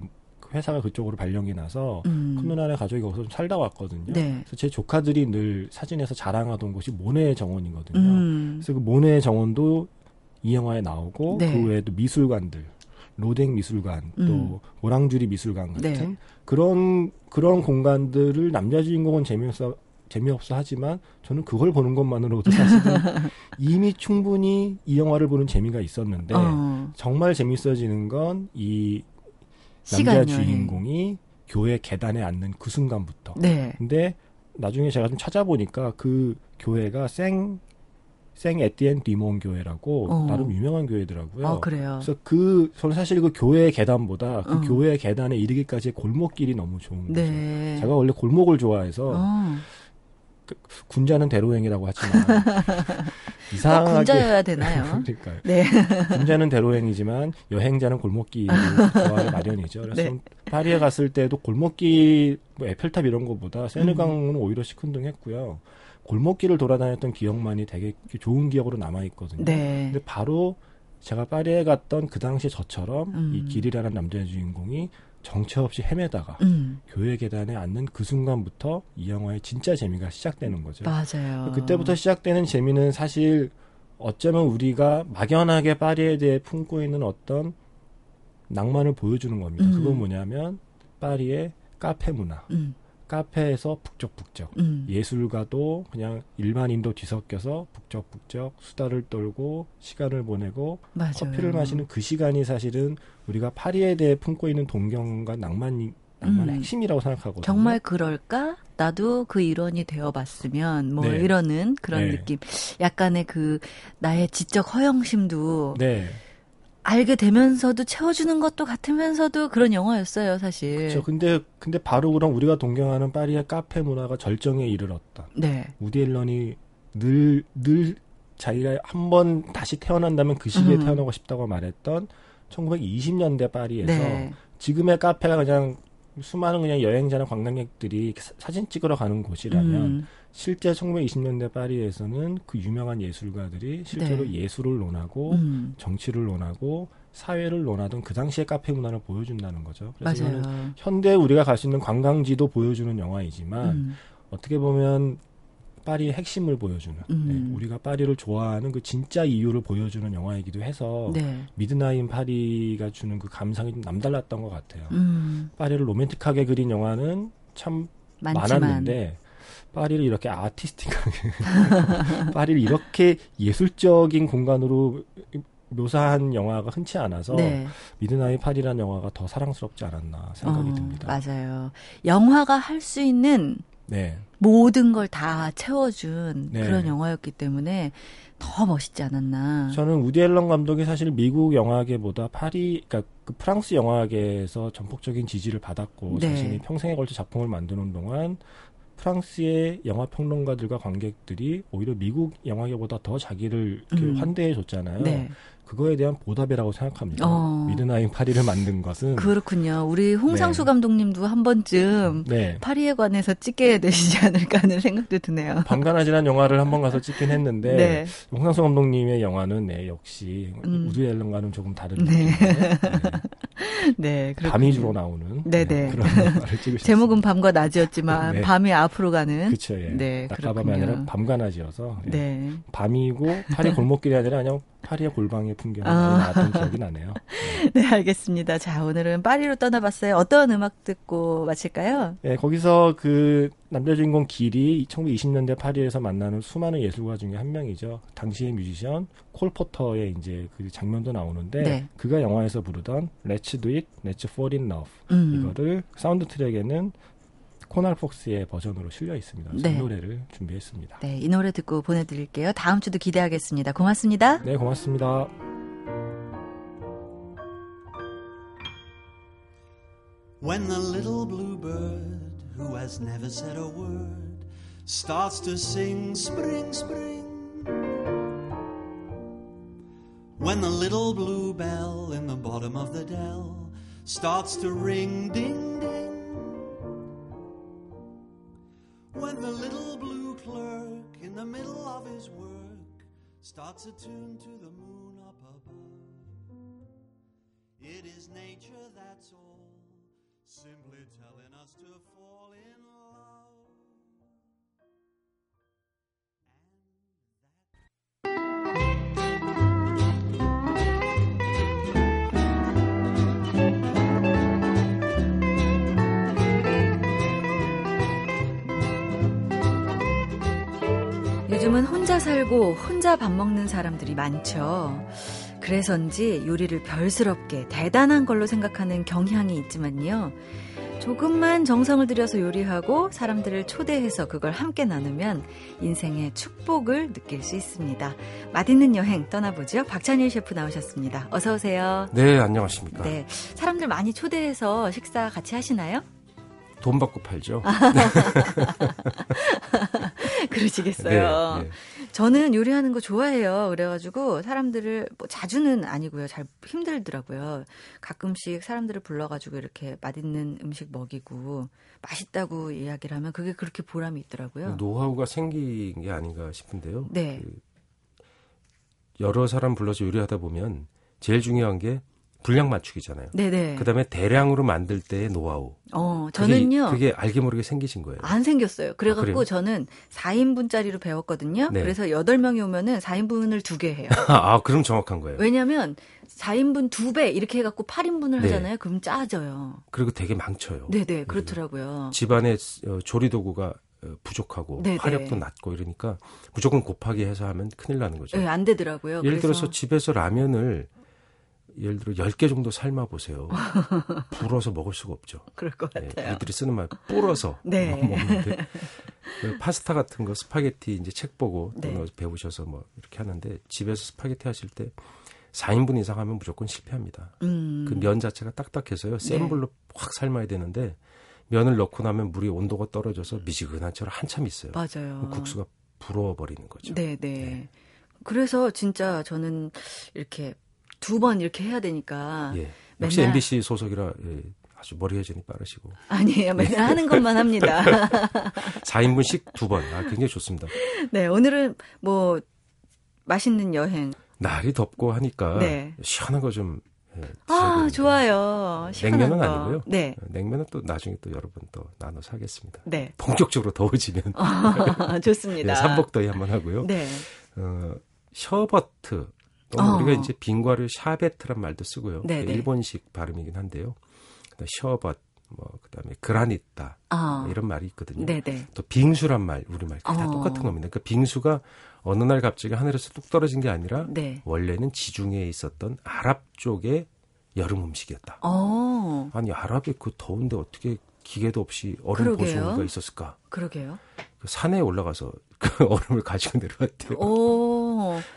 회사가 그쪽으로 발령이 나서 음. 큰 누나네 가족이 거기서 좀 살다 왔거든요. 네. 그래서 제 조카들이 늘 사진에서 자랑하던 곳이 모네 정원이거든요. 음. 그래서 그 모네 정원도 이 영화에 나오고 네. 그 외에도 미술관들 로댕 미술관 음. 또 오랑주리 미술관 같은 네. 그런 그런 공간들을 남자 주인공은 재미없어 재미없어 하지만 저는 그걸 보는 것만으로도 사실은 이미 충분히 이 영화를 보는 재미가 있었는데 어. 정말 재밌어지는 건 이 남자. 주인공이 교회 계단에 앉는 그 순간부터 네. 근데 나중에 제가 좀 찾아보니까 그 교회가 생, 생 에티엔 디몬 교회라고 어. 나름 유명한 교회더라고요. 아, 그래요. 그래서 그, 저는 사실 그 교회 계단보다 그 어. 교회 계단에 이르기까지의 골목길이 너무 좋은 거죠. 네. 제가 원래 골목을 좋아해서 어. 군자는 대로행이라고 하지만 꼭 이상하게 군자여야 되나요? 그러니까요. 네. 군자는 대로행이지만 여행자는 골목길을 좋아하기 마련이죠. 그래서 네. 파리에 갔을 때도 골목길, 뭐 에펠탑 이런 것보다 세느강은 음. 오히려 시큰둥했고요. 골목길을 돌아다녔던 기억만이 되게 좋은 기억으로 남아 있거든요. 네. 근데 바로 제가 파리에 갔던 그 당시 저처럼 음. 이 길이라는 남자의 주인공이 정처 없이 헤매다가 음. 교회 계단에 앉는 그 순간부터 이 영화의 진짜 재미가 시작되는 거죠. 맞아요. 그때부터 시작되는 재미는 사실 어쩌면 우리가 막연하게 파리에 대해 품고 있는 어떤 낭만을 보여주는 겁니다. 음. 그건 뭐냐면 파리의 카페 문화. 음. 카페에서 북적북적. 음. 예술가도 그냥 일반인도 뒤섞여서 북적북적 수다를 떨고 시간을 보내고 맞아요. 커피를 마시는 그 시간이 사실은 우리가 파리에 대해 품고 있는 동경과 낭만이 낭만의 음. 핵심이라고 생각하거든요. 정말 그럴까? 나도 그 일원이 되어봤으면 뭐 네. 이러는 그런 네. 느낌. 약간의 그 나의 지적 허영심도 네. 알게 되면서도 채워주는 것도 같으면서도 그런 영화였어요, 사실. 그렇죠. 근데 근데 바로 그럼 우리가 동경하는 파리의 카페 문화가 절정에 이르렀다. 네. 우디 앨런이 늘 늘 자기가 한 번 다시 태어난다면 그 시기에 음. 태어나고 싶다고 말했던 1920년대 파리에서 네. 지금의 카페가 그냥 수많은 그냥 여행자나 관광객들이 사- 사진 찍으러 가는 곳이라면 음, 실제 1920년대 파리에서는 그 유명한 예술가들이 실제로 네. 예술을 논하고 음, 정치를 논하고 사회를 논하던 그 당시의 카페 문화를 보여준다는 거죠. 그래서 맞아요. 이거는 현대 우리가 갈 수 있는 관광지도 보여주는 영화이지만 음, 어떻게 보면 파리의 핵심을 보여주는 음. 네, 우리가 파리를 좋아하는 그 진짜 이유를 보여주는 영화이기도 해서 네. 미드나잇 파리가 주는 그 감상이 좀 남달랐던 것 같아요. 음, 파리를 로맨틱하게 그린 영화는 참 많지만. 많았는데 파리를 이렇게 artistic하게 파리를 이렇게 예술적인 공간으로 묘사한 영화가 흔치 않아서 네. Midnight 파리라는 영화가 더 사랑스럽지 않았나 생각이 어, 듭니다. 맞아요. 영화가 할 수 있는 네. 모든 걸 다 채워준 네. 그런 영화였기 때문에 더 멋있지 않았나. 저는 우디 앨런 감독이 사실 미국 영화계보다 파리, 그러니까 그 프랑스 영화계에서 전폭적인 지지를 받았고 네. 자신이 평생에 걸쳐 작품을 만드는 동안 프랑스의 영화 평론가들과 관객들이 오히려 미국 영화계보다 더 자기를 음. 환대해 줬잖아요. 네. 그거에 대한 보답이라고 생각합니다. 어. Midnight 파리를 만든 것은 그렇군요. 우리 홍상수 네. 감독님도 한 번쯤 네. 파리에 관해서 찍게 되시지 않을까 하는 생각도 드네요. 밤과 낮이란 영화를 한 번 가서 찍긴 했는데 네. 홍상수 감독님의 영화는 네, 역시 음. 우디 앨런과는 조금 다른 네. 네, 그렇군요. 밤이 주로 나오는 네네. 그런 영화를 찍으셨습니다. 제목은 밤과 낮이었지만 네. 밤이 앞으로 가는. 그쵸, 예. 네, 낮과 밤이 그렇군요. 아니라 밤과 낮이어서 예. 네. 밤이고 파리 골목길이 아니라 그냥 파리의 골방의 풍경이 아. 나왔던 기억이 나네요. 네, 알겠습니다. 자, 오늘은 파리로 떠나봤어요. 어떤 음악 듣고 마칠까요? 예, 거기서 그 남자 주인공 길이 1920년대 파리에서 만나는 수많은 예술가 중에 한 명이죠. 당시의 뮤지션 콜 포터의 이제 그 장면도 나오는데 네. 그가 영화에서 부르던 Let's Do It, Let's Fall in Love 음. 이거를 사운드 트랙에는 코날 폭스의 버전으로 실려 있습니다. 네. 이 노래를 준비했습니다. 네, 이 노래 듣고 보내드릴게요. 다음 주도 기대하겠습니다. 고맙습니다. 네, 고맙습니다. When the little bluebird, who has never said a word, starts to sing spring, spring. When the little blue bell in the bottom of the dell starts to ring ding ding. When the little blue clerk in the middle of his work starts a tune to the moon up above. It is nature, that's all, simply telling us to fall in love. 요즘은 혼자 살고 혼자 밥 먹는 사람들이 많죠. 그래서인지 요리를 별스럽게 대단한 걸로 생각하는 경향이 있지만요. 조금만 정성을 들여서 요리하고 사람들을 초대해서 그걸 함께 나누면 인생의 축복을 느낄 수 있습니다. 맛있는 여행 떠나보죠. 박찬일 셰프 나오셨습니다. 어서 오세요. 네, 안녕하십니까. 네. 사람들 많이 초대해서 식사 같이 하시나요? 돈 받고 팔죠. 그러시겠어요. 네, 네. 저는 요리하는 거 좋아해요. 그래가지고 사람들을 뭐 자주는 아니고요. 잘 힘들더라고요. 가끔씩 사람들을 불러가지고 이렇게 맛있는 음식 먹이고 맛있다고 이야기를 하면 그게 그렇게 보람이 있더라고요. 노하우가 생긴 게 아닌가 싶은데요. 네. 그 여러 사람 불러서 요리하다 보면 제일 중요한 게 분량 맞추기잖아요. 네네. 그다음에 대량으로 만들 때의 노하우. 어, 그게- 저는요. 그게, 알게 모르게 생기신 거예요. 안 생겼어요. 그래갖고 그래요? 저는 4인분짜리로 배웠거든요. 네. 그래서 8명이 오면은 4인분을 두 개 해요. 아, 그럼 정확한 거예요. 왜냐면 4인분 두 배 이렇게 해갖고 8인분을 네. 하잖아요. 그럼 짜져요. 그리고 되게 망쳐요. 네네, 그렇더라고요. 집안에 어, 조리 도구가 어, 부족하고 네네. 화력도 낮고 이러니까 무조건 곱하기 해서 하면 큰일 나는 거죠. 네, 안 되더라고요. 예를 그래서- 들어서 집에서 라면을 예를 들어 10개 정도 삶아 보세요. 불어서 먹을 수가 없죠. 그럴 것 예, 같아요. 우리들이 쓰는 말 불어서 네. 먹는데 그 파스타 같은 거 스파게티 이제 책 보고 네. 배우셔서 뭐 이렇게 하는데 집에서 스파게티 하실 때 4인분 이상 하면 무조건 실패합니다. 음. 그 면 자체가 딱딱해서요. 센 네. 불로 확 삶아야 되는데 면을 넣고 나면 물이 온도가 떨어져서 미지근한 채로 한참 있어요. 맞아요. 그 국수가 불어버리는 거죠. 네, 네. 그래서 진짜 저는 이렇게 두 번 이렇게 해야 되니까 예. 역시 맨날- MBC 소속이라 예, 아주 머리 회전이 빠르시고 아니에요. 맨날 하는 것만 합니다. 4인분씩 두 번. 아, 굉장히 좋습니다. 네, 오늘은 뭐 맛있는 여행. 날이 덥고 하니까 네. 시원한 거 좀 예, 아, 좋아요. 냉면은 거. 아니고요. 네. 냉면은 또 나중에 또 여러분 또 나눠서 하겠습니다. 네. 본격적으로 더워지면 아, 좋습니다. 네, 삼복더위 한번 하고요. 네. 어, 셔버트 또는 어. 우리가 이제 빙과를 샤베트란 말도 쓰고요. 네, 네. 일본식 발음이긴 한데요. 그다음에 셔벗, 뭐 그다음에 그라니타 아. 이런 말이 있거든요. 네, 네. 또 빙수란 말 우리말 다 어. 똑같은 겁니다. 그러니까 빙수가 어느 날 갑자기 하늘에서 뚝 떨어진 게 아니라 네. 원래는 지중해에 있었던 아랍 쪽의 여름 음식이었다. 어, 아니 아랍에 그 더운데 어떻게 기계도 없이 얼음. 보송이가 있었을까? 그러게요. 그 산에 올라가서 그 얼음을 가지고 내려왔대요. 오,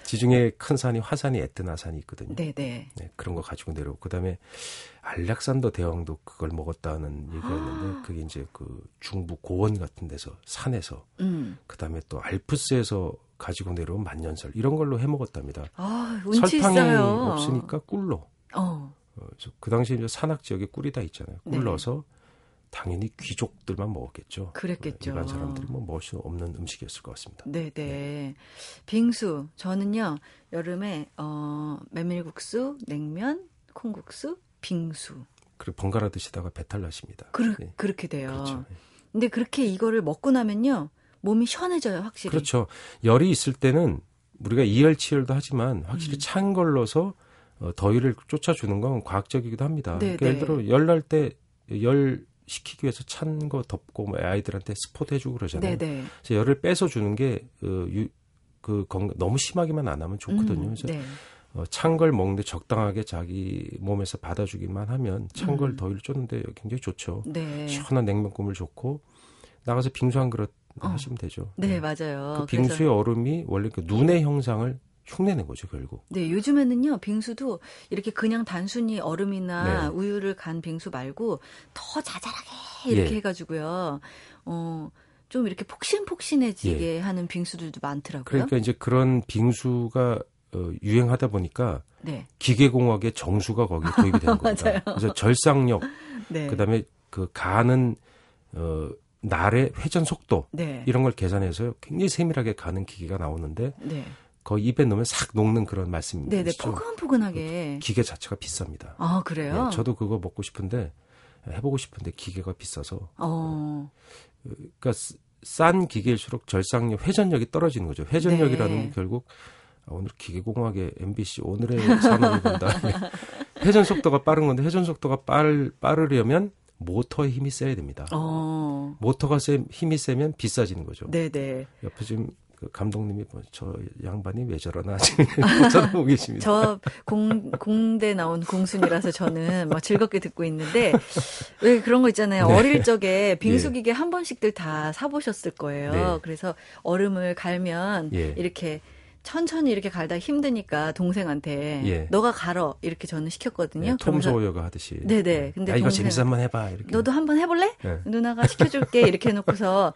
지중해 큰 산이 화산이 에트나 산이 있거든요. 네, 네. 네, 그런 거 가지고 내려오고 그다음에 알렉산더 대왕도 그걸 먹었다는 얘기가 아. 있는데 그게 이제 그 중부 고원 같은 데서 산에서 음. 그다음에 또 알프스에서 가지고 내려온 만년설 이런 걸로 해 먹었답니다. 아, 설탕이 있어요. 없으니까 꿀로. 어, 어, 저그 당시에 이제 산악 지역에 꿀이 다 있잖아요. 꿀 네. 넣어서 당연히 귀족들만 먹었겠죠. 그랬겠죠. 어, 일반 사람들이 뭐수 없는 음식이었을 것 같습니다. 네, 네. 빙수. 저는요, 여름에, 어, 메밀국수, 냉면, 콩국수, 빙수. 그리고 번갈아 드시다가 배탈 나십니다. 그르, 네, 그렇게 돼요. 그렇죠. 근데 그렇게 이거를 먹고 나면요, 몸이 시원해져요, 확실히. 그렇죠. 열이 있을 때는 우리가 이열치열도 하지만 확실히 음. 찬걸 넣어서 어, 더위를 쫓아주는 건 과학적이기도 합니다. 네, 그러니까 네. 예를 들어 열 날 때 열 식히기 위해서 찬 거 덮고 뭐 아이들한테 스포트 해주고 그러잖아요. 네네. 그래서 열을 빼서 주는 게 어, 유, 그 건강 너무 심하게만 안 하면 좋거든요. 음, 그래서 네. 어, 찬 걸 먹는데 적당하게 자기 몸에서 받아주기만 하면 찬걸 음. 더위를 쫓는데 굉장히 좋죠. 네. 시원한 냉면 국물 좋고 나가서 빙수 한 그릇 어. 하시면 되죠. 네, 맞아요. 그 빙수의 얼음이 원래 그 눈의 형상을 흉내낸 거죠 결국. 네, 요즘에는요, 빙수도 이렇게 그냥 단순히 얼음이나 네. 우유를 간 빙수 말고 더 자잘하게 이렇게 예. 해가지고요, 어, 좀 이렇게 폭신폭신해지게 하는 빙수들도 많더라고요. 예. 그러니까 이제 그런 빙수가 어, 유행하다 보니까 네. 기계공학의 정수가 거기에 도입이 되는 겁니다. 그래서 절상력, 네. 그다음에 그 가는 어, 날의 회전 속도 네. 이런 걸 계산해서 굉장히 세밀하게 가는 기계가 나오는데 네. 거의 입에 넣으면 싹 녹는 그런 말씀입니다. 네, 네. 포근포근하게. 기계 자체가 비쌉니다. 아, 그래요? 네, 저도 그거 먹고 싶은데 해보고 싶은데 기계가 비싸서 어, 그러니까 쓰- 싼 기계일수록 절상력 회전력이 떨어지는 거죠. 회전력이라는 네. 건 결국 아, 오늘 기계공학의 MBC 오늘의 산업을 본다. 회전 속도가 빠른 건데 회전 속도가 빠르, 빠르려면 모터에 힘이 세야 됩니다. 어. 모터가 세, 힘이 세면 비싸지는 거죠. 네네. 옆에 지금 그 감독님이 뭐, 저 양반이 왜 저러나 지금 쳐다보고 계십니다. 저 공, 공대 나온 공순이라서 저는 막 즐겁게 듣고 있는데, 왜 그런 거 있잖아요. 네. 어릴 적에 빙수기계 한 번씩들 다 사보셨을 거예요. 네. 그래서 얼음을 갈면 예. 이렇게 천천히 이렇게 갈다 힘드니까 동생한테 예. 너가 갈어 이렇게 저는 시켰거든요. 네, 톰 소여가 하듯이. 네네. 근데 야 이거 재밌어 한번 해봐 이렇게. 너도 한번 해볼래? 네. 누나가 시켜줄게 이렇게 해놓고서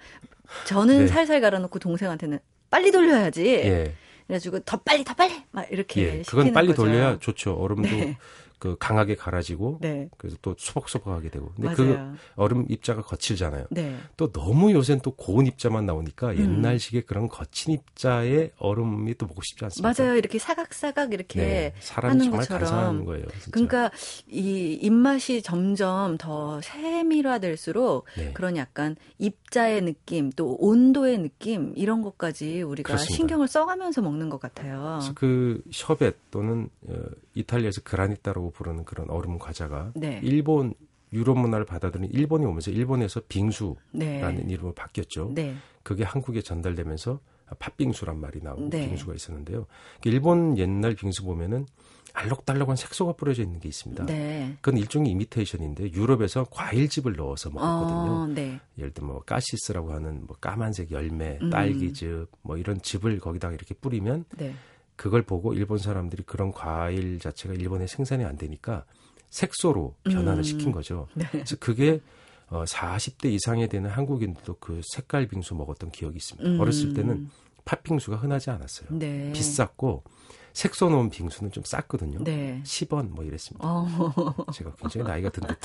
저는 네. 살살 갈아놓고 동생한테는 빨리 돌려야지. 예, 그래가지고 더 빨리 더 빨리 막 이렇게 예. 그건 빨리 거죠. 돌려야 좋죠. 얼음도 네. 그 강하게 갈아지고 네. 그래서 또 수벅수벅하게 되고. 근데 그 맞아요. 얼음 입자가 거칠잖아요. 네. 또 너무 요새는 또 고운 입자만 나오니까 음. 옛날식의 그런 거친 입자의 얼음이 또 먹고 싶지 않습니까? 맞아요. 이렇게 사각사각 이렇게 네, 사람이 하는 정말 것처럼. 거예요. 진짜. 그러니까 이 입맛이 점점 더 세밀화될수록 네. 그런 약간 입자의 느낌, 또 온도의 느낌 이런 것까지 우리가 그렇습니다. 신경을 써가면서 먹는 것 같아요. 그래서 그 셔벳 또는 어, 이탈리아에서 그라니타라고 부르는 그런 얼음 과자가 네. 일본 유럽 문화를 받아들인 일본이 오면서 일본에서 빙수라는 네. 이름으로 바뀌었죠. 네. 그게 한국에 전달되면서 팥빙수란 말이 나오고 네. 빙수가 있었는데요. 일본 옛날 빙수 보면은 알록달록한 색소가 뿌려져 있는 게 있습니다. 네. 그건 일종의 이미테이션인데 유럽에서 과일즙을 넣어서 먹었거든요. 어, 네. 예를 들면 뭐 까시스라고 하는 뭐 까만색 열매, 음. 딸기즙 뭐 이런 즙을 거기다가 이렇게 뿌리면 네. 그걸 보고 일본 사람들이 그런 과일 자체가 일본에 생산이 안 되니까 색소로 변환을 음. 시킨 거죠. 네. 그래서 그게 어 40대 이상이 되는 한국인들도 그 색깔 빙수 먹었던 기억이 있습니다. 음. 어렸을 때는 팥빙수가 흔하지 않았어요. 네. 비쌌고 색소 넣은 빙수는 좀 쌌거든요. 네. 10원 뭐 이랬습니다. 어, 제가 굉장히 나이가 든 듯.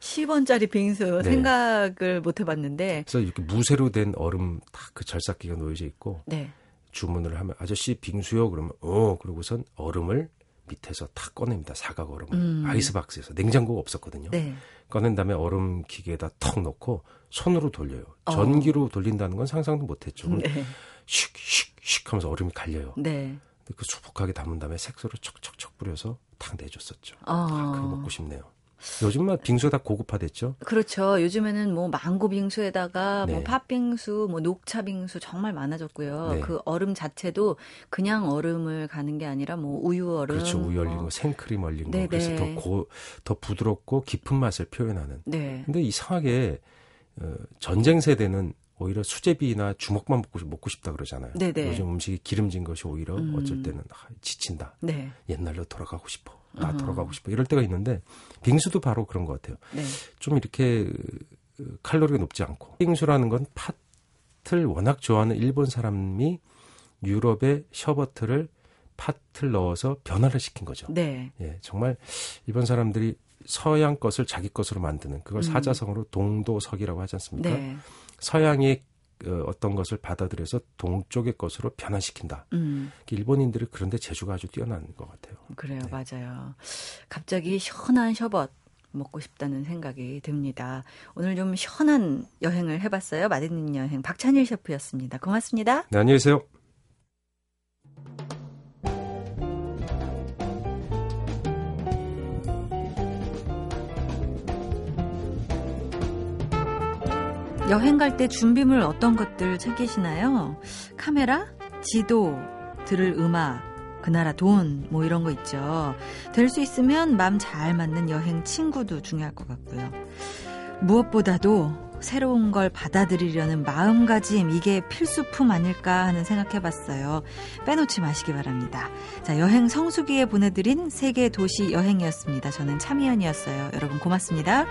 10원짜리 빙수 네. 생각을 못 해봤는데, 그래서 이렇게 무쇠로 된 얼음 딱 그 절삭기가 놓여져 있고 네. 주문을 하면 아저씨 빙수요 그러면 어 그러고선 얼음을 밑에서 탁 꺼냅니다 사각 얼음을 음. 아이스박스에서 냉장고가 없었거든요 네. 꺼낸 다음에 얼음 기계에다 턱 넣고 손으로 돌려요 어. 전기로 돌린다는 건 상상도 못했죠 네. 슉슉슉 하면서 얼음이 갈려요 네. 근데 그 수북하게 담은 다음에 색소를 척척척 뿌려서 탁 내줬었죠 어. 아, 그거 먹고 싶네요 요즘은 빙수가 다 고급화됐죠 그렇죠. 요즘에는 뭐 망고 빙수에다가 뭐 네. 팥빙수, 뭐 녹차 빙수 정말 많아졌고요. 네. 그 얼음 자체도 그냥 얼음을 가는 게 아니라 뭐 우유 얼음. 그렇죠 우유 얼린 뭐. 거 생크림 얼린 거 네, 그래서 네. 더고더 부드럽고 깊은 맛을 표현하는 네. 근데 이상하게 어, 전쟁 세대는 오히려 수제비나 주먹만 먹고, 싶- 먹고 싶다 그러잖아요. 네네. 요즘 음식이 기름진 것이 오히려 음. 어쩔 때는 아, 지친다. 네. 옛날로 돌아가고 싶어. 나 음. 돌아가고 싶어. 이럴 때가 있는데 빙수도 바로 그런 것 같아요. 네. 좀 이렇게 어, 칼로리가 높지 않고 빙수라는 건 팥을 워낙 좋아하는 일본 사람이 유럽의 셔버트를 팥을 넣어서 변화를 시킨 거죠. 네. 예, 정말 일본 사람들이 서양 것을 자기 것으로 만드는 그걸 음. 사자성어로 동도석이라고 하지 않습니까? 네. 서양의 어, 어떤 것을 받아들여서 동쪽의 것으로 변환시킨다. 음. 일본인들이 그런데 재주가 아주 뛰어난 것 같아요. 그래요. 네. 맞아요. 갑자기 시원한 셔벗 먹고 싶다는 생각이 듭니다. 오늘 좀 시원한 여행을 해봤어요. 맛있는 여행 박찬일 셰프였습니다. 고맙습니다. 네, 안녕히 계세요. 여행 갈 때 준비물 어떤 것들 챙기시나요? 카메라, 지도, 들을 음악, 그 나라 돈, 뭐 이런 거 있죠. 될 수 있으면 마음 잘 맞는 여행 친구도 중요할 것 같고요. 무엇보다도 새로운 걸 받아들이려는 마음가짐, 이게 필수품 아닐까 하는 생각해 봤어요. 빼놓지 마시기 바랍니다. 자, 여행 성수기에 보내드린 세계 도시 여행이었습니다. 저는 참이연이었어요. 여러분 고맙습니다.